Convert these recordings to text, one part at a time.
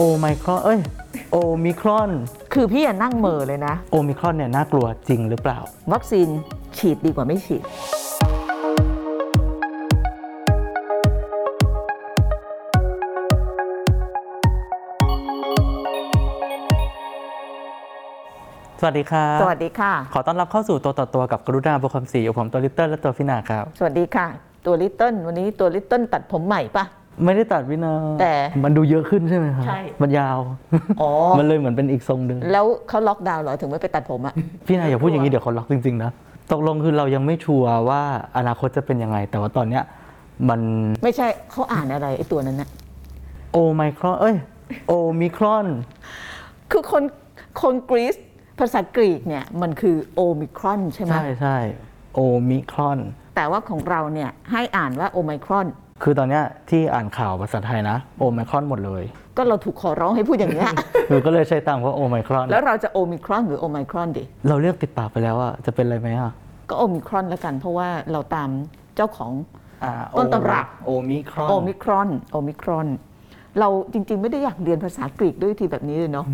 โอไมครอน เอ้ย โอมิครอน คือพี่อะนั่งเหม่อเลยนะ โอมิครอนเนี่ยน่ากลัวจริงหรือเปล่า วัคซีนฉีดดีกว่าไม่ฉีด สวัสดีครับสวัสดีค่ะ ขอต้อนรับเข้าสู่ตัวต่อตัวกับกรุณาบุคคำศรีอยู่ผมตัวลิตเติ้ลและตัวฟินาครับ สวัสดีค่ะ ตัวลิตเติ้ลวันนี้ตัวลิตเติ้ลตัดผมใหม่ปะ ไม่ได้ตัดวินาแต่มันดูเยอะขึ้นใช่ไหมครับ ใช่มันยาวอ๋อ มันเลยเหมือนเป็นอีกทรงหนึ่งแล้วเขาล็อกดาวน์เหรอถึงไม่ไปตัดผมอะ พี่นายอย่าพูดอย่างนี้เดี๋ยวเขาล็อกจริงๆนะตกลงคือเรายังไม่ชัวร์ว่าอนาคตจะเป็นยังไง แต่ว่าตอนเนี้ยมันไม่ใช่เขาอ่านอะไรไอ้ตัวนั้นนะโอไมครอนเอ้ยโอมิครอน คือคนคนกรีซภาษากรีกเนี่ยมันคือโอมิครอนใช่ไหมใช่ใช่โอมิครอน แต่ว่าของเราเนี่ยให้อ่านว่าโอไมครอน คือตอนเนี้ยที่อ่านข่าวภาษาไทยนะโอไมครอนหมดเลยก็เราถูกขอร้องให้พูดอย่างเงี้ย หนูก็เลยใช้ตามว่าโอไมครอนแล้วเราจะโอมิครอนหรือโอไมครอนดีเราเรียกติดปากไปแล้วอะจะเป็นอะไรไหมอะก็โอมิครอนแล้วกัน เพราะว่าเราตามเจ้าของ อ่าต้นตำรับ โอมิครอนโอมิครอนโอมิครอน เราจริง ๆ ไม่ได้อยากเรียนภาษากรีกด้วยวิธีแบบนี้เลยเนาะ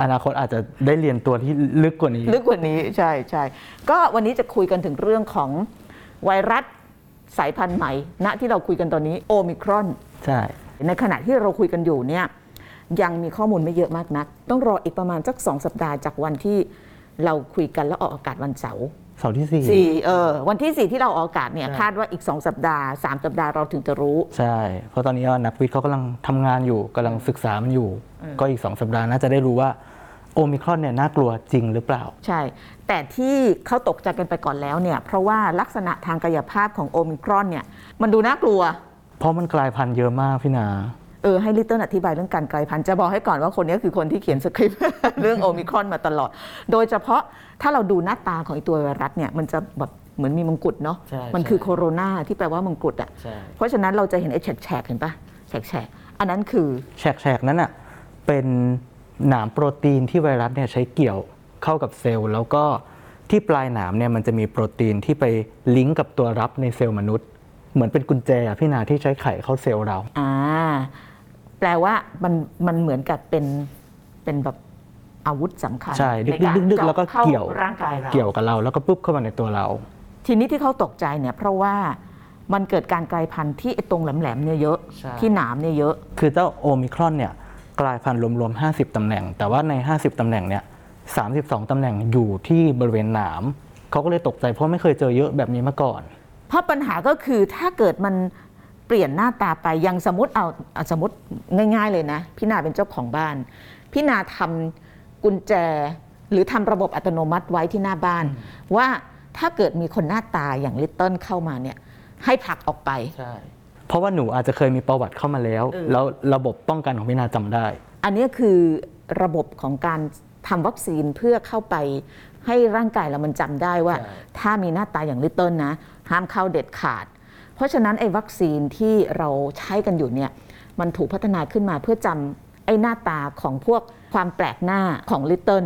อนาคตอาจจะได้เรียนตัวที่ลึกกว่านี้ ลึกกว่านี้ใช่ใช่ก็วันนี้จะคุยกันถึงเรื่องของไวรัส สายพันธุ์ใหม่ ณที่เราคุยกันตอนนี้โอมิครอนใช่ในขณะที่เราคุยกันอยู่เนี่ยยังมีข้อมูลไม่เยอะมากนัก ต้องรออีกประมาณสักสองสัปดาห์จากวันที่เราคุยกันแล้วออกอากาศวันเสาร์เสาร์ที่สี่สี่เออวันที่สี่ที่เราออกอากาศเนี่ยใช่คาดว่าอีกสองสัปดาห์สามสัปดาห์เราถึงจะรู้ ใช่ เพราะตอนนี้นักวิทย์เขากำลังทำงานอยู่กำลังศึกษามันอยู่ ก็อีกสองสัปดาห์น่าจะได้รู้ว่า โอมิครอนเนี่ยน่ากลัวจริงหรือเปล่า ใช่ แต่ที่เขาตกใจกันไปก่อนแล้วเนี่ย เพราะว่าลักษณะทางกายภาพของโอมิครอนเนี่ย มันดูน่ากลัว เพราะมันกลายพันธุ์เยอะมากพี่นาเออให้ลิตเติ้ลอธิบายเรื่องการกลายพันธุ์จะบอกให้ก่อนว่าคนนี้คือคนที่เขียนสคริปต์ เรื่องโอมิครอนมาตลอด โดยเฉพาะถ้าเราดูหน้าตาของไอตัวไวรัสเนี่ยมันจะแบบเหมือนมีมงกุฎเนาะใช่มันคือใช่โคโรนาที่แปลว่ามงกุฎอะใช่เพราะฉะนั้นเราจะเห็นไอ้แฉกๆเห็นปะแฉกๆอันนั้นคือแฉกๆนั้นอะเป็น หนามโปรตีนที่ไวรัสเนี่ยใช้เกี่ยวเข้ากับเซลล์ แล้วก็ที่ปลายหนามเนี่ยมันจะมีโปรตีนที่ไปลิงก์กับตัวรับในเซลล์มนุษย์ เหมือนเป็นกุญแจอะพี่นาที่ใช้ไขเข้าเซลล์เรา อ่า แปลว่ามันมันเหมือนกับเป็นเป็นแบบอาวุธสำคัญใช่ดึกในารๆดึกๆแล้วก็จาะข้าเกี่ยวร่างกายเรา เกี่ยวกับเราแล้วก็ปุ๊บเข้ามาในตัวเรา ทีนี้ที่เขาตกใจเนี่ยเพราะว่ามันเกิดการกลายพันธุ์ที่ไอ้ตรงแหลมๆเนี่ยเยอะ ใช่ ที่หนามเนี่ยเยอะ คือเจ้าโอมิครอนเนี่ย กลายพันธุ์รวมๆ 50 ตำแหน่ง แต่ว่าใน 50 ตำแหน่งเนี่ย 32 ตำแหน่งอยู่ที่บริเวณหนาม เขาก็เลยตกใจเพราะไม่เคยเจอเยอะแบบนี้มาก่อน เพราะปัญหาก็คือถ้าเกิดมันเปลี่ยนหน้าตาไปอยังสมมติเอาอะสมมติง่าย ๆ เลยนะ พี่นาเป็นเจ้าของบ้าน พี่นาทำกุญแจหรือทำระบบอัตโนมัติไว้ที่หน้าบ้าน ว่าถ้าเกิดมีคนหน้าตาอย่างลิตเติ้ลเข้ามาเนี่ยให้ผลักออกไปใช่ เพราะว่าหนูอาจจะเคยมีประวัติเข้ามาแล้วเออแล้วระบบป้องกันของพี่นาจำได้ อันนี้คือระบบของการทำวัคซีนเพื่อเข้าไปให้ร่างกายเรามันจำได้ว่าใช่ถ้ามีหน้าตาอย่างลิตเติ้ลนะ ห้ามเข้าเด็ดขาด เพราะฉะนั้นไอ้วัคซีนที่เราใช้กันอยู่เนี่ยมันถูกพัฒนาขึ้นมาเพื่อจำไอ้หน้าตาของพวกความแปลกหน้าของลิตเติ้ล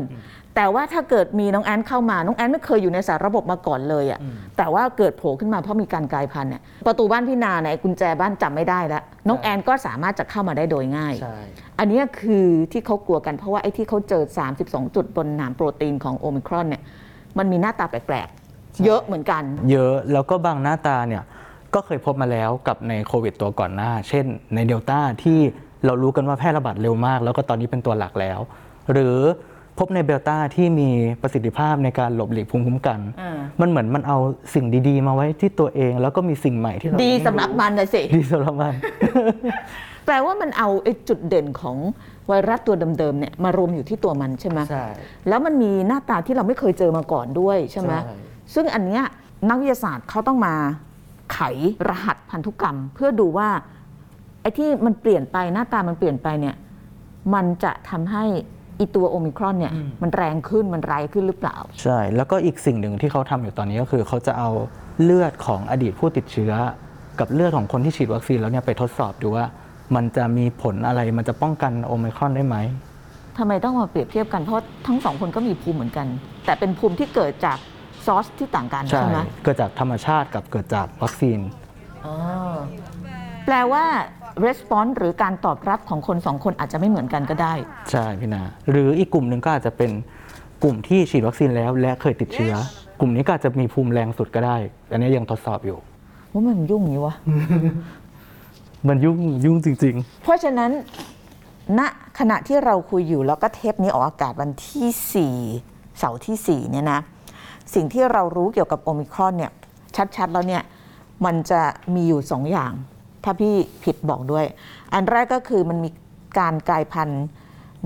แต่ว่าถ้าเกิดมีน้องแอนเข้ามา น้องแอนไม่เคยอยู่ในสารระบบมาก่อนเลยอะ่ะ แต่ว่าเกิดโผล่ขึ้นมาเพราะมีการกลายพันธุ์เนี่ย ประตูบ้านพี่นาเนี่ยกุญแจบ้านจำไม่ได้แล้ว น้องแอนก็สามารถจะเข้ามาได้โดยง่ายใช่อันเนี้ยคือที่เขากลัวกันเพราะว่าไอ้ที่เขาเจอ 32 จุดบนหนามโปรตีนของโอมิครอนเนี่ย มันมีหน้าตาแปลกๆ เยอะเหมือนกัน เยอะ แล้วก็บางหน้าตาเนี่ย ก็เคยพบมาแล้วกับในโควิดตัวก่อนหน้า เช่น ในเดลต้าที่เรารู้กันว่าแพร่ระบาดเร็วมาก แล้วก็ตอนนี้เป็นตัวหลักแล้ว หรือ พบในเบลต้าที่มีประสิทธิภาพในการหลบหลีกภูมิคุ้มกันอ่ามันเหมือนมันเอาสิ่งดีๆ มาไว้ที่ตัวเอง แล้วก็มีสิ่งใหม่ที่เราดีไม่รู้สำหรับมันนะสิดีสำหรับมัน แปลว่ามันเอาไอ้จุดเด่นของไวรัสตัวเดิมๆเนี่ยมารวมอยู่ที่ตัวมันใช่ไหมใช่แล้วมันมีหน้าตาที่เราไม่เคยเจอมาก่อนด้วยใช่ไหมใช่ซึ่งอันเนี้ยนักวิทยาศาสตร์เขาต้องมาไขรหัสพันธุกรรม เพื่อดูว่าไอ้ที่มันเปลี่ยนไปหน้าตามันเปลี่ยนไปเนี่ย มันจะทำให้ อีตัวโอมิครอนเนี่ยมันแรงขึ้นมันร้ายขึ้นหรือเปล่า ใช่ แล้วก็อีกสิ่งหนึ่งที่เขาทำอยู่ตอนนี้ก็คือเขาจะเอาเลือดของอดีตผู้ติดเชื้อ กับเลือดของคนที่ฉีดวัคซีนแล้วเนี่ยไปทดสอบดูว่า มันจะมีผลอะไรมันจะป้องกันโอไมครอนได้ไหมทำไมต้องมาเปรียบเทียบกันเพราะทั้งสองคนก็มีภูมิเหมือนกัน แต่เป็นภูมิที่เกิดจากซอสที่ต่างกันใช่ใช่ไหมเกิดจากธรรมชาติกับเกิดจากวัคซีนอ๋อแปลว่า response หรือการตอบรับของคนสองคนอาจจะไม่เหมือนกันก็ได้ ใช่พี่นาหรืออีกกลุ่มหนึ่งก็อาจจะเป็นกลุ่มที่ฉีดวัคซีนแล้วและเคยติดเชื้อ กลุ่มนี้ก็อาจจะมีภูมิแรงสุดก็ได้ อันนี้ยังทดสอบอยู่ว่ามันยุ่งอย่างนี้วะ มันยุ่งยุ่งจริง เพราะฉะนั้น ณขณะที่เราคุยอยู่แล้วก็เทปนี้ออกอากาศวันที่ 4 เสาร์ที่ 4 เนี่ยนะ สิ่งที่เรารู้เกี่ยวกับโอมิครอนเนี่ย ชัดๆ แล้วเนี่ย มันจะมีอยู่ 2 อย่าง ถ้าพี่ผิดบอกด้วย อันแรกก็คือมันมีการกลายพันธุ์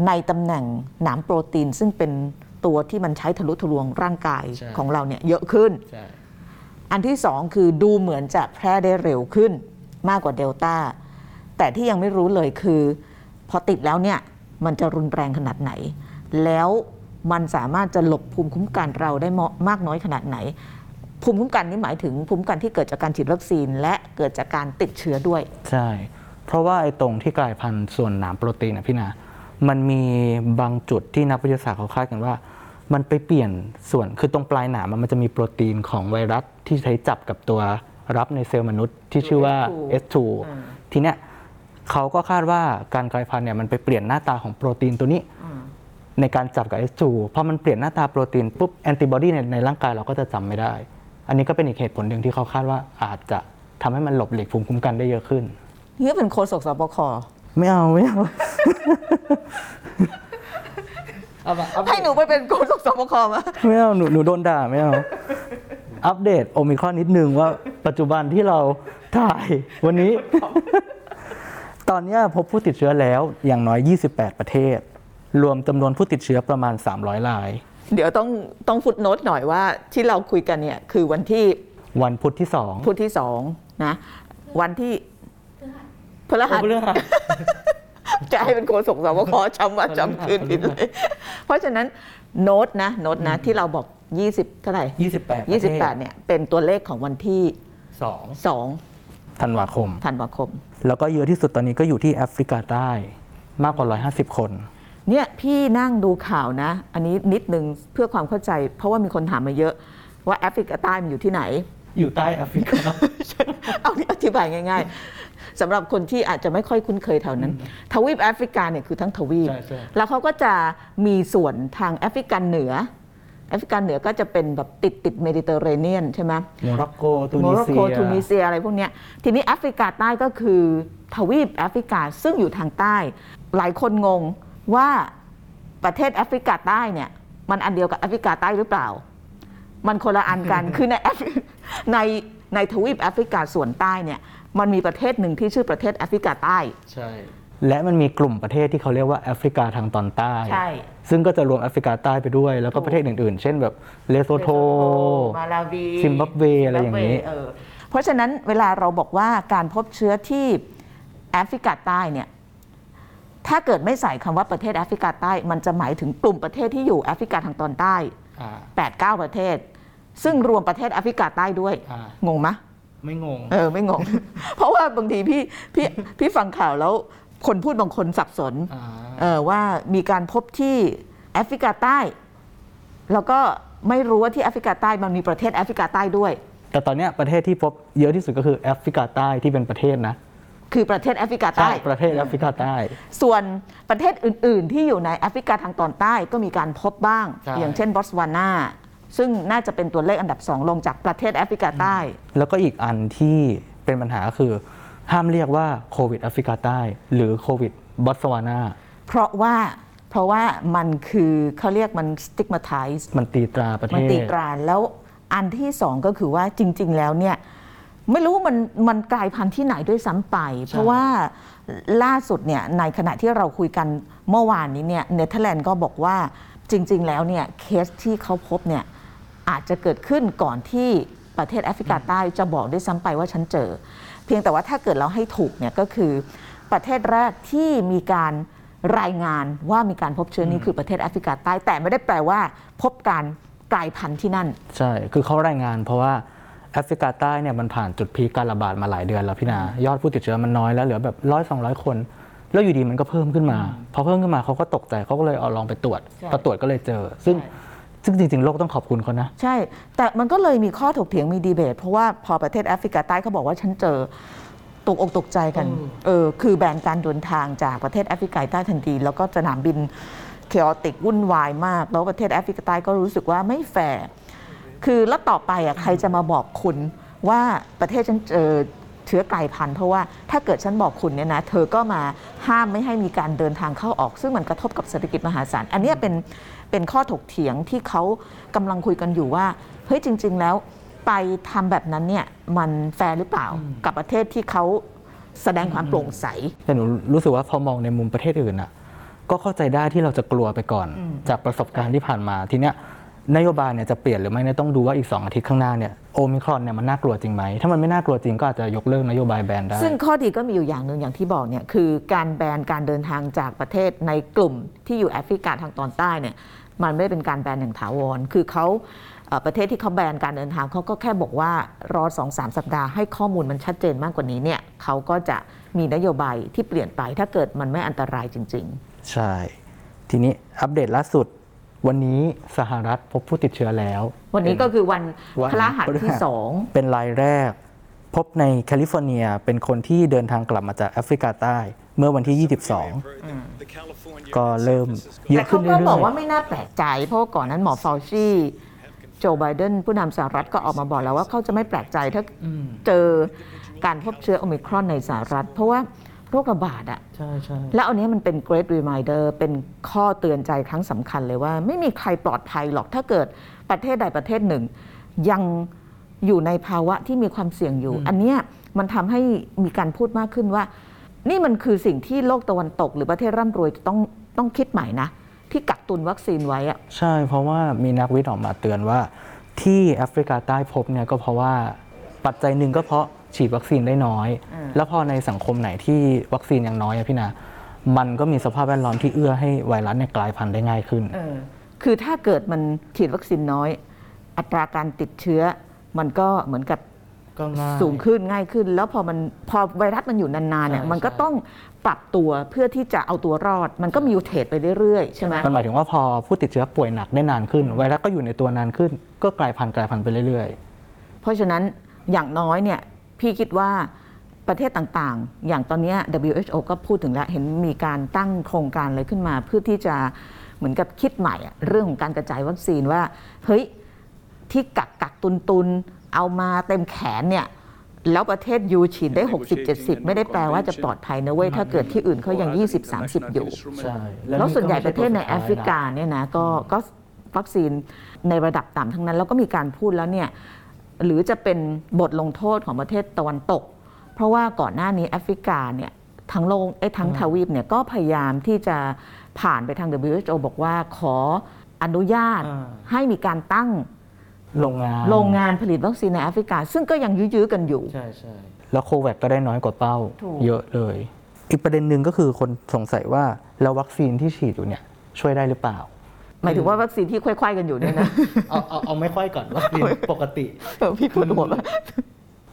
ในตำแหน่งหนามโปรตีน ซึ่งเป็นตัวที่มันใช้ทะลุทะลวงร่างกายใช่ ของเราเนี่ยเยอะขึ้นๆใช่ อันที่สองคือดูเหมือนจะแพร่ได้เร็วขึ้นมากกว่าเดลต้าแต่ที่ยังไม่รู้เลยคือ พอติดแล้วเนี่ย มันจะรุนแรงขนาดไหน แล้วมันสามารถจะหลบภูมิคุ้มกันเราได้มากน้อยขนาดไหน ภูมิคุ้มกันนี่หมายถึงภูมิคุ้มกันที่เกิดจากการฉีดวัคซีน และเกิดจากการติดเชื้อด้วย ใช่ เพราะว่าไอ้ตรงที่กลายพันธุ์ส่วนหนามโปรตีนนะพี่นา มันมีบางจุดที่นักวิทยาศาสตร์เขาคาดกันว่า มันไปเปลี่ยนส่วน คือตรงปลายหนามอะมันจะมีโปรตีนของไวรัสที่ใช้จับกับตัวรับในเซลล์มนุษย์ที่ชื่อว่า S2 อืมทีเนี้ยเขาก็คาดว่าการกลายพันธุ์เนี่ยมันไปเปลี่ยนหน้าตาของโปรตีนตัวนี้ ในการจับกับ S2 พอมันเปลี่ยนหน้าตาโปรตีนปุ๊บแอนติบอดีในในร่างกายเราก็จะจำไม่ได้ อันนี้ก็เป็นอีกเหตุผลหนึ่งที่เขาคาดว่าอาจจะทำให้มันหลบหลีกภูมิคุ้มกันได้เยอะขึ้น นี่เป็นโฆษกสบคไม่เอาไม่เอาให้หนูไปเป็นโฆษกสบคมา ไม่เอาหนูหนูโดนด่าไม่เอา อัปเดตโอมิครอนนิดนึงว่าปัจจุบันที่เราถ่ายวันนี้ ตอนเนี้ยพบผู้ติดเชื้อแล้วอย่างน้อย 28 ประเทศ รวมจำนวนผู้ติดเชื้อประมาณ 300ราย เดี๋ยวต้องต้องฟุตโนตหน่อยว่าที่เราคุยกันเนี่ยคือวันที่วันพุธที่2พุธที่สองนะวันที่พฤหัส เรื่องจะให้เป็นโฆษกสบคจำวันจำคืนผิดเลย เพราะฉะนั้นโน้ตนะโน้ตนะที่เราบอก 20 เท่าไหร่28 28เนี่ยเป็นตัวเลขของวันที่2 2ธันวาคม ธันวาคม แล้วก็เยอะที่สุดตอนนี้ก็อยู่ที่แอฟริกาใต้มากกว่า 150 คน เนี่ยพี่นั่งดูข่าวนะ อันนี้นิดนึงเพื่อความเข้าใจ เพราะว่ามีคนถามมาเยอะว่าแอฟริกาใต้มันอยู่ที่ไหน อยู่ใต้แอฟริกา เอานี่อธิบายง่ายๆสำหรับคนที่อาจจะไม่ค่อยคุ้นเคยแถวนั้น ทวีปแอฟริกาเนี่ยคือทั้งทวีป ใช่ใช่ แล้วเขาก็จะมีส่วนทางแอฟริกันเหนือ แอฟริกันเหนือก็จะเป็นแบบติดติดเมดิเตอร์เรเนียนใช่ไหม โมร็อกโกตูนิเซีย โมร็อกโก ทูนิเซียอะไรพวกเนี้ยทีนี้แอฟริกาใต้ก็คือทวีปแอฟริกาซึ่งอยู่ทางใต้ หลายคนงง ว่าประเทศแอฟริกาใต้เนี่ย มันอันเดียวกับแอฟริกาใต้หรือเปล่า มันคนละอันกัน คือในแอฟริในในทวีปแอฟริกาส่วนใต้เนี่ย มันมีประเทศหนึ่งที่ชื่อประเทศแอฟริกาใต้ ใช่ และมันมีกลุ่มประเทศที่เขาเรียกว่าแอฟริกาทางตอนใต้ ใช่ ซึ่งก็จะรวมแอฟริกาใต้ไปด้วย แล้วก็ประเทศอื่นๆ เช่นแบบเลโซโท มาลาวี ซิมบับเวอะไรอย่างนี้ซิมบับเวเออเพราะฉะนั้นเวลาเราบอกว่าการพบเชื้อที่แอฟริกาใต้เนี่ย ถ้าเกิดไม่ใส่คำว่าประเทศแอฟริกาใต้ มันจะหมายถึงกลุ่มประเทศที่อยู่แอฟริกาทางตอนใต้อ่า8 9ประเทศ ซึ่งรวมประเทศแอฟริกาใต้ด้วย อ่า งงไหมไม่งง เออ ไม่งง เพราะว่าบางทีพี่พี่พี่ฟังข่าวแล้วคนพูดบางคนสับสน อ่า เออว่ามีการพบที่แอฟริกาใต้ แล้วก็ไม่รู้ว่าที่แอฟริกาใต้มันมีประเทศแอฟริกาใต้ด้วย แต่ตอนเนี้ยประเทศที่พบเยอะที่สุดก็คือแอฟริกาใต้ที่เป็นประเทศนะ คือประเทศแอฟริกาใช่ใต้ประเทศแอฟริกาใต้ ส่วนประเทศอื่น ๆ ที่อยู่ในแอฟริกาทางตอนใต้ก็มีการพบบ้าง ใช่ อย่างเช่นบอตสวานาซึ่งน่าจะเป็นตัวเลขอันดับสองลงจากประเทศแอฟริกาใต้ แล้วก็อีกอันที่เป็นปัญหาก็คือ ห้ามเรียกว่าโควิดแอฟริกาใต้ หรือโควิดบอตสวานา เพราะว่าเพราะว่ามันคือเขาเรียกมัน stigmatize มันตีตราประเทมันศ ตีกรานแล้วอันที่สองก็คือว่าจริง ๆ แล้วเนี่ย ไม่รู้ว่ามันมันกลายพันธุ์ที่ไหนด้วยซ้ำไป เพราะว่าล่าสุดเนี่ยในขณะที่เราคุยกันเมื่อวานนี้เนี่ยเนเธอร์แลนด์ก็บอกว่าจริง ๆ แล้วเนี่ยเคสที่เขาพบเนี่ยอาจจะเกิดขึ้นก่อนที่ประเทศแอฟริกาใต้จะบอกด้วยซ้ำไปว่าฉันเจอ เพียงแต่ว่าถ้าเกิดเราให้ถูกเนี่ยก็คือประเทศแรกที่มีการรายงานว่ามีการพบเชื้อนี้คือประเทศแอฟริกาใต้แต่ไม่ได้แปลว่า พบการกลายพันธุ์ที่นั่น ใช่ คือเขารายงานเพราะว่า แอฟริกาใต้เนี่ยมันผ่านจุด peak การระบาดมาหลายเดือนแล้วพี่นายอดผู้ติดเชื้อมันน้อยแล้วเหลือแบบร้อยสองร้อยคน แล้วอยู่ดีมันก็เพิ่มขึ้นมา พอเพิ่มขึ้นมาเขาก็ตกใจเขาก็เลยเอาลองไปตรวจใช่พอตรวจก็เลยเจอ ซึ่งใช่ซึ่งจริงๆ โลกต้องขอบคุณเขานะ ใช่ แต่มันก็เลยมีข้อถกเถียงมีดีเบต เพราะว่าพอประเทศแอฟริกาใต้เขาบอกว่าฉันเจอตกอกตกใจกันเออคือแบนการเดินทางจากประเทศแอฟริกาใต้ทันที แล้วก็สนามบิน chaotic วุ่นวายมาก แล้วประเทศแอฟริกาใต้ก็รู้สึกว่าไม่แฟร์ คือแล้วต่อไปอะใครจะมาบอกคุณว่าประเทศฉันเจอเชื้อกลายพันธุ์เพราะว่าถ้าเกิดฉันบอกคุณเนี่ยนะเธอก็มาห้ามไม่ให้มีการเดินทางเข้าออก ซึ่งมันกระทบกับเศรษฐกิจมหาศาลอันเนี้ยเป็นเป็นข้อถกเถียงที่เขากำลังคุยกันอยู่ว่าเฮ้ยจริง ๆ แล้วไปทำแบบนั้นเนี่ยมันแฟร์หรือเปล่ากับประเทศที่เขาแสดงความโปร่งใสแต่หนูรู้สึกว่าพอมองในมุมประเทศอื่นอะก็เข้าใจได้ที่เราจะกลัวไปก่อน จากประสบการณ์ที่ผ่านมาทีเนี้ย นโยบายเนี่ยจะเปลี่ยนหรือไม่เนี่ยต้องดูว่าอีก 2 อาทิตย์ข้างหน้าเนี่ยโอมิครอนเนี่ยมันน่ากลัวจริงไหม ถ้ามันไม่น่ากลัวจริงก็อาจจะยกเลิกนโยบายแบนได้ ซึ่งข้อดีก็มีอยู่อย่างหนึ่งอย่างที่บอกเนี่ยคือการแบนการเดินทางจากประเทศในกลุ่มที่อยู่แอฟริกาทางตอนใต้เนี่ยมันไม่ได้เป็นการแบนอย่างถาวร คือเขาเอ่อประเทศที่เขาแบนการเดินทางเขาก็แค่บอกว่ารอสองสามสัปดาห์ให้ข้อมูลมันชัดเจนมากกว่านี้เนี่ยเขาก็จะมีนโยบายที่เปลี่ยนไปถ้าเกิดมันไม่อันตรายจริงใช่ ทีนี้อัปเดตล่าสุด วันนี้สหรัฐพบผู้ติดเชื้อแล้วๆวันนี้ก็คือวันวันพฤหัสที่สองเป็นรายแรก พบในแคลิฟอร์เนียเป็นคนที่เดินทางกลับมาจากแอฟริกาใต้ เมื่อวันที่ 22 ก็เริ่มเยแต่อะขึ้เขานเรื่ก็อยๆบอกว่าไม่น่าแปลกใจ เพราะว่าก่อนนั้นหมอฟาวชีโจไบเดนผู้นำสหรัฐก็ออกมาบอกแล้วว่าเขาจะไม่แปลกใจถ้าเจอการพบเชื้อโอมิครอนในสหรัฐ เพราะว่า โรคระบาดอะใช่ใช่แล้วอันนี้มันเป็น great reminder เป็นข้อเตือนใจครั้งสำคัญเลยว่า ไม่มีใครปลอดภัยหรอกถ้าเกิดประเทศใดประเทศหนึ่ง ยังอยู่ในภาวะที่มีความเสี่ยงอยู่ อันเนี้ยมันทำให้มีการพูดมากขึ้นว่า นี่มันคือสิ่งที่โลกตะวันตก หรือประเทศร่ำรวยจะต้องต้องคิดใหม่นะ ที่กักตุนวัคซีนไว้อะใช่เพราะว่ามีนักวิทย์ออกมาเตือนว่า ที่แอฟริกาใต้พบเนี่ยก็เพราะว่าปัจจัยหนึ่งก็เพราะ ฉีดวัคซีนได้น้อย แล้วพอในสังคมไหนที่วัคซีนยังน้อยอะพี่นา มันก็มีสภาพแวดล้อมที่เอื้อให้ไวรัสเนี่ยกลายพันธุ์ได้ง่ายขึ้น คือถ้าเกิดมันฉีดวัคซีนน้อย อัตราการติดเชื้อ มันก็เหมือนกับก็ง่ายสูงขึ้นง่ายขึ้น แล้วพอมันพอไวรัสมันอยู่นานๆเนี่ยใช่มันก็ใช่ต้องปรับตัวเพื่อที่จะเอาตัวรอด มันก็มิวเทตไปเรื่อยๆใช่ไหมมันหมายถึงว่าพอผู้ติดเชื้อป่วยหนักได้นานขึ้น ไวรัสก็อยู่ในตัวนานขึ้น ก็กลายพันธุ์กลายพันธุ์ไปเรื่อยเพราะฉะนั้นอย่างน้อยเนี่ย พี่คิดว่าประเทศต่างๆ อย่างตอนเนี้ย WHO ก็พูดถึงแล้ว เห็นมีการตั้งโครงการอะไรขึ้นมาเพื่อที่จะเหมือนกับคิดใหม่อะเรื่องของการกระจายวัคซีนว่า เฮ้ย ที่กักกักตุนตุนเอามาเต็มแขนเนี่ย แล้วประเทศยูฉีดได้ 60-70 ไม่ได้แปลว่าจะปลอดภัยนะเว้ย ถ้าเกิดที่อื่นเขายัง 20-30 อยู่ๆใช่แล้วส่วนใหญ่ประเทศในแอฟริกาเนี่ยนะก็ก็วัคซีนในระดับต่ำทั้งนั้น แล้วก็มีการพูดแล้วเนี่ย หรือจะเป็นบทลงโทษของประเทศตะวันตก เพราะว่าก่อนหน้านี้แอฟริกาเนี่ยทั้งโลกไอ้ยทั้งทวีปเนี่ยก็พยายามที่จะผ่านไปทาง WHO บอกว่าขออนุญาตอ่าให้มีการตั้งโรงงานโรงงานผลิตวัคซีนในแอฟริกา ซึ่งก็ยังยื้อๆกันอยู่ ใช่ใช่แล้วโควิดก็ได้น้อยกว่าเป้าถูกเยอะเลย อีกประเด็นหนึ่งก็คือคนสงสัยว่า แล้ววัคซีนที่ฉีดอยู่เนี่ยช่วยได้หรือเปล่า หมายถึงว่าวัคซีนที่ค่อยๆกันอยู่เนี่ยนะเอาเอาเอาไม่ค่อยก่อนวัคซีนปกติเออพี่คุณหัวว่า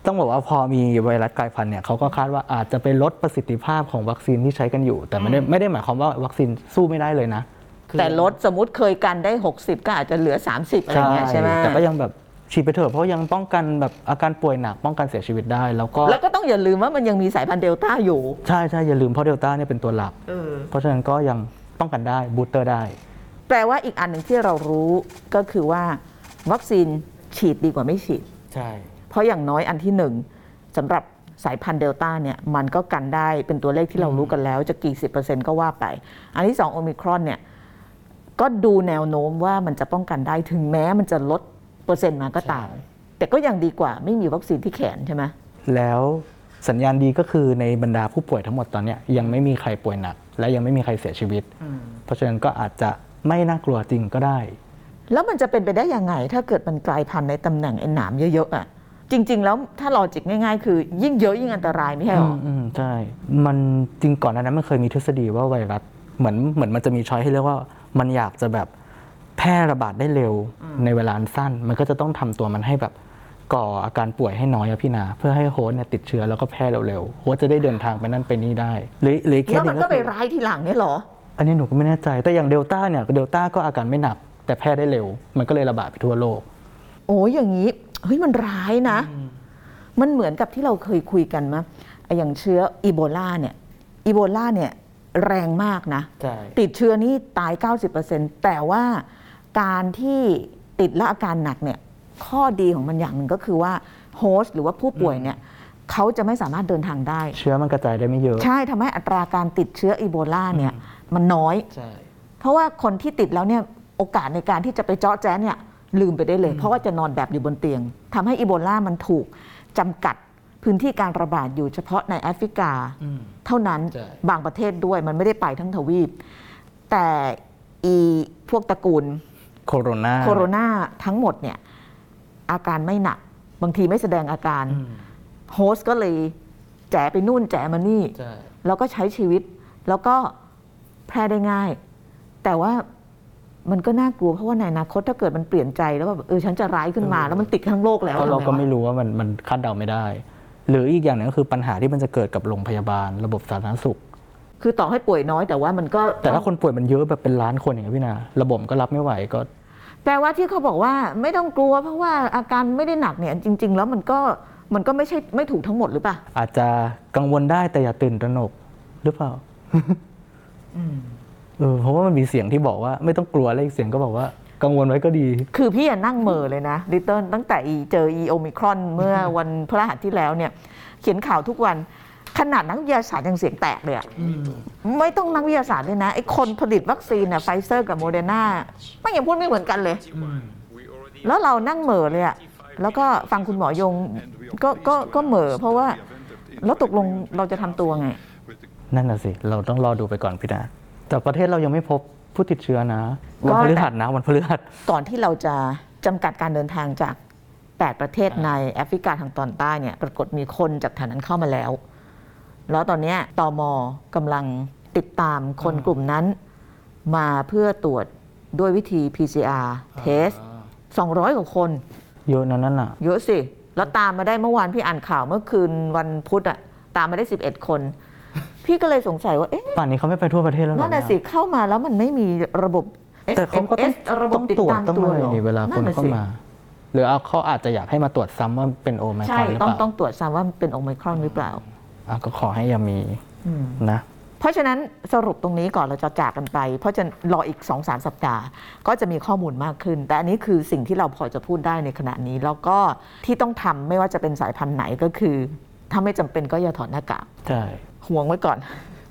ต้องบอกว่าพอมีไวรัสกลายพันธุ์เนี่ยเขาก็คาดว่าอาจจะไปลดประสิทธิภาพของวัคซีนที่ใช้กันอยู่ แต่ไม่ได้ไม่ได้หมายความว่าวัคซีนสู้ไม่ได้เลยนะคือแต่ลดสมมติเคยกันได้ 60 ก็อาจจะเหลือ 30 อะไรเงี้ยใช่ไหมแต่ก็ยังแบบฉีดไปเถอะเพราะยังป้องกันแบบอาการป่วยหนักป้องกันเสียชีวิตได้ แล้วก็แล้วก็ต้องอย่าลืมว่ามันยังมีสายพันธุ์เดลต้าอยู่ ใช่ใช่อย่าลืมเพราะเดลต้าเนี่ยเป็นตัวหลักเออเพราะฉะนั้นก็ยังป้องกันได้ booster ได้ แปลว่าอีกอันหนึ่งที่เรารู้ก็คือว่าวัคซีนฉีดดีกว่าไม่ฉีด ใช่ เพราะอย่างน้อยอันที่หนึ่งสำหรับสายพันธุ์เดลต้าเนี่ยมันก็กันได้เป็นตัวเลขที่เรารู้กันแล้ว จะกี่สิบเปอร์เซ็นต์ก็ว่าไป อันที่สองโอมิครอนเนี่ยก็ดูแนวโน้มว่ามันจะป้องกันได้ถึงแม้มันจะลดเปอร์เซ็นต์มาก็ตาม แต่ก็ยังดีกว่าไม่มีวัคซีนที่แขนใช่ไหมแล้วสัญญาณดีก็คือในบรรดาผู้ป่วยทั้งหมดตอนเนี้ยยังไม่มีใครป่วยหนัก และยังไม่มีใครเสียชีวิต เพราะฉะนั้นก็อาจจะ ไม่น่ากลัวจริงก็ได้ แล้วมันจะเป็นไปได้ยังไง ถ้าเกิดมันกลายพันธุ์ในตำแหน่งไอ้หนามเยอะๆอะจริง ๆ แล้วถ้าลอจิกง่ายๆ คือ ยิ่งเยอะยิ่งอันตรายไม่ใช่หรออืมใช่ มันจริงก่อนหนานั้นมันเคยมีทฤษฎีว่าไวรัสเหมือนเหมือนมันจะมีช้อยให้เรียกว่ามันอยากจะแบบแพร่ระบาดได้เร็วในเวลาอันสั้น มันก็จะต้องทำตัวมันให้แบบก่ออาการป่วยให้น้อยอะพี่นาเพื่อให้ host เนี่ยติดเชื้อแล้วก็แพร่เร็วๆ host จะได้เดินทางไปนั่นไปนี่ได้หรือหรือเคแล้สวหมันึนงก็ก็ไปคือร้ายทีหลังเนี่ยเหรอ อันนี้หนูก็ไม่แน่ใจ แต่อย่างเดลต้าเนี่ยเดลต้าก็อาการไม่หนัก แต่แพร่ได้เร็ว มันก็เลยระบาดไปทั่วโลก โอ้ยอย่างนี้เฮ้ยมันร้ายนะ มันเหมือนกับที่เราเคยคุยกันมาอย่างเชื้ออีโบลาเนี่ยอีโบลาเนี่ยแรงมากนะใช่ติดเชื้อนี่ตาย 90%แต่ว่าการที่ติดและอาการหนักเนี่ยข้อดีของมันอย่างหนึ่งก็คือว่าโฮสต์หรือว่าผู้ป่วยเนี่ยเขาจะไม่สามารถเดินทางได้ เชื้อมันกระจายได้ไม่เยอะ ใช่ทำให้อัตราการติดเชื้ออีโบลาเนี่ย มันน้อย ใช่ เพราะว่าคนที่ติดแล้วเนี่ยโอกาสในการที่จะไปเจาะแจ๊เนี่ยลืมไปได้เลย เพราะว่าจะนอนแบบอยู่บนเตียงทำให้อีโบลามันถูกจำกัดพื้นที่การระบาดอยู่เฉพาะในแอฟริกา อืม เท่านั้นใช่ บางประเทศด้วยมันไม่ได้ไปทั้งทวีป แต่อีพวกตระกูล โคโรนาโคโรนาทั้งหมดเนี่ยอาการไม่หนัก บางทีไม่แสดงอาการ อืม host ก็เลยแจ๋ไปนู่นแจ๋มานี่ ใช่ แล้วก็ใช้ชีวิต แล้วก็ แพร่ได้ง่าย แต่ว่ามันก็น่ากลัวเพราะว่าในอนาคตถ้าเกิดมันเปลี่ยนใจแล้วแบบเออฉันจะร้ายขึ้นมา แล้วมันติดทั้งโลกแล้วเพราะเราทำงก็วะไม่รู้ว่ามันมันคาดเดาไม่ได้ หรืออีกอย่างหนึงก็คือปัญหาที่มันจะเกิดกับโรงพยาบาล ระบบสาธารณสุข คือต่อให้ป่วยน้อยแต่ว่ามันก็ แต่ถ้าคนป่วยมันเยอะแบบเป็นล้านคนอย่างเงี้ยพี่นาระบบก็รับไม่ไหวก็แปลว่าที่เขาบอกว่าไม่ต้องกลัว เพราะว่าอาการไม่ได้หนักเนี่ยจริง ๆ แล้วมันก็มันก็ไม่ใช่ไม่ถูกทั้งหมดหรือเปล่าอาจจะกังวลได้แต่อย่าตื่นตระหนกหรือเปล่า เออเพราะว่ามันมีเสียงที่บอกว่าไม่ต้องกลัวแล้วอีกเสียงก็บอกว่ากังวลไว้ก็ดี คือพี่อะนั่งเหม่อเลยนะดิเติ้ลตั้งแต่อีเจออีโอมิครอนเมื่อวันพฤหัสที่แล้วเนี่ย เขียนข่าวทุกวันขนาดนักวิทยาศาสตร์ยังเสียงแตกเลยอะไม่ต้องนักวิทยาศาสตร์เลยนะไอ้คนผลิตวัคซีนอะไฟเซอร์กับโมเดอร์นาไม่ยังพูดไม่เหมือนกันเลย แล้วเรานั่งเหม่อเลยอะแล้วก็ฟังคุณหมอยงก็ก็ก็เหม่อเพราะว่าแล้วตกลงเราจะทำตัวไง นั่นน่ะสิ เราต้องรอดูไปก่อนพี่นาแต่ประเทศเรายังไม่พบผู้ติดเชื้อนะ วันก็พฤหัสนะวันพฤหัสก่อนที่เราจะจำกัดการเดินทางจาก 8 ประเทศในแอฟริกาทางตอนใต้เนี่ยปรากฏมีคนจากฐานนั้นเข้ามาแล้ว แล้วตอนเนี้ยตมกำลังติดตามคนกลุ่มนั้น มาเพื่อตรวจด้วยวิธี PCR test 200 กว่าคน เยอะนะนั่นน่ะ เยอะสิ แล้วตามมาได้เมื่อวานพี่อ่านข่าวเมื่อคืนวันพุธอะตามมาได้ 11 คน พี่ก็เลยสงสัยว่าเอ๊ะป่านนี้เขาไม่ไปทั่วประเทศแล้วเหรอนั่นน่ะเยสิเข้ามาแล้วมันไม่มีระบบ แต่เขาก็ต้อง SMS ระบบต้องติดตรวจตามต้องตัวอะไรหรอนี่เวลาคนน่ะเข้าสิมา หรือเอาเขาอาจจะอยากให้มาตรวจซ้ำว่าเป็นโอไมครใช่อนหรือต้เปองล่าต้องตรวจซ้ำว่าเป็นโอไมครอนหรือเปล่าอะก็ขอให้ยังมีอืม นะ เพราะฉะนั้นสรุปตรงนี้ก่อนเราจะจากกันไป เพราะจะรออีก2อสสัปดาห์ ก็จะมีข้อมูลมากขึ้น แต่อันนี้คือสิ่งที่เราพอจะพูดได้ในขณะนี้ แล้วก็ที่ต้องทำไม่ว่าจะเป็นสายพันธุ์ไหนก็คือ ถ้าไม่จำเป็นก็อย่าถอดหน้ากาก ใช่ ห่วงไว้ก่อน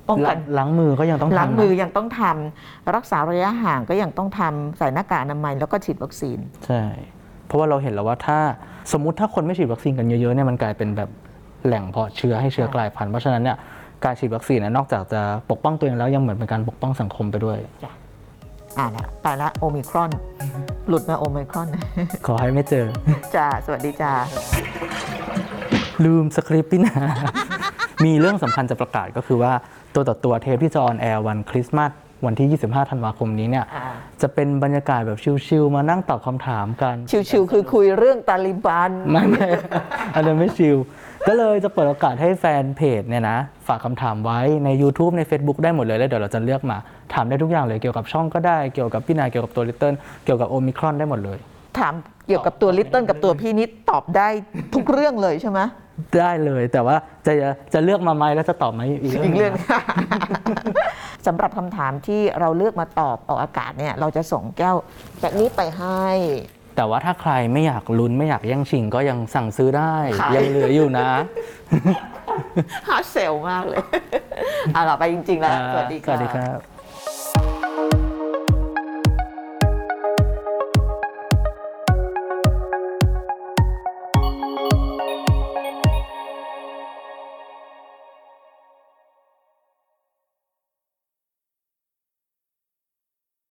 ป้องกัล้านงล้างมือก็ยังต้องล้างทำนะมือยังต้องทำรักษาระยะห่างก็ยังต้องทำใส่หน้ากากอนามัยแล้วก็ฉีดวัคซีนใช่เพราะว่าเราเห็นแล้วว่าถ้าสมมุติถ้าคนไม่ฉีดวัคซีนกันเยอะๆเนี่ยมันกลายเป็นแบบแหล่งเพาะเชื้อให้เชื้อกลายพันธุ์เพราะฉะนั้นเนี่ยการฉีดวัคซีนเนยนอกจากจะปกป้องตัวเองแล้วยังเหมือนเป็นการปกป้องสังคมไปด้วยอ่าละไปละโอมิครอน หลุดมาโอมิครอน ขอให้ไม่เจอจ้าสวัสดีจ้าลืมสคริปต์พี่นา มีเรื่องสำคัญจะประกาศก็คือว่าตัวต่อตัวเทปที่จะ on air วันคริสต์มาสวันที่ 25 ธันวาคมนี้เนี่ยอ่า จะเป็นบรรยากาศแบบชิลๆมานั่งตอบคำถามกัน ชิวๆคือคุยเรื่องตาลิบัน ไม่ไม่ อันนั้นไม่ชิล ก็เลยจะเปิดโอกาสให้แฟนเพจเนี่ยนะ ฝากคำถามไว้ใน YouTube ใน Facebook ได้หมดเลย แล้วเดี๋ยวเราจะเลือกมา ถามได้ทุกอย่างเลยเกี่ยวกับช่องก็ได้เกี่ยวกับพี่นายเกี่ยวกับตัวลิตเติ้ลเกี่ยวกับโอมิครอนได้หมดเลย ถามเกี่ยวกับตัวลิตเติ้ลกับตัวพี่นิดตอบได้ทุกเรื่องเลยใช่ไหม ได้เลย แต่ว่าจะจะเลือกมาไหมแล้วจะตอบไหมอีกอีกเรื่องหนึ่สำหรับคำถามที่เราเลือกมาตอบออกอากาศเนี่ย เราจะส่งแก้วแบบนี้ไปให้ แต่ว่าถ้าใครไม่อยากลุ้นไม่อยากแย่งชิงก็ยังสั่งซื้อได้ขายยังเหลืออยู่นะhard sell มากเลยเอาล่ะไปจริง ๆ แล้ว สวัสดีสวัสดีค่ะครับ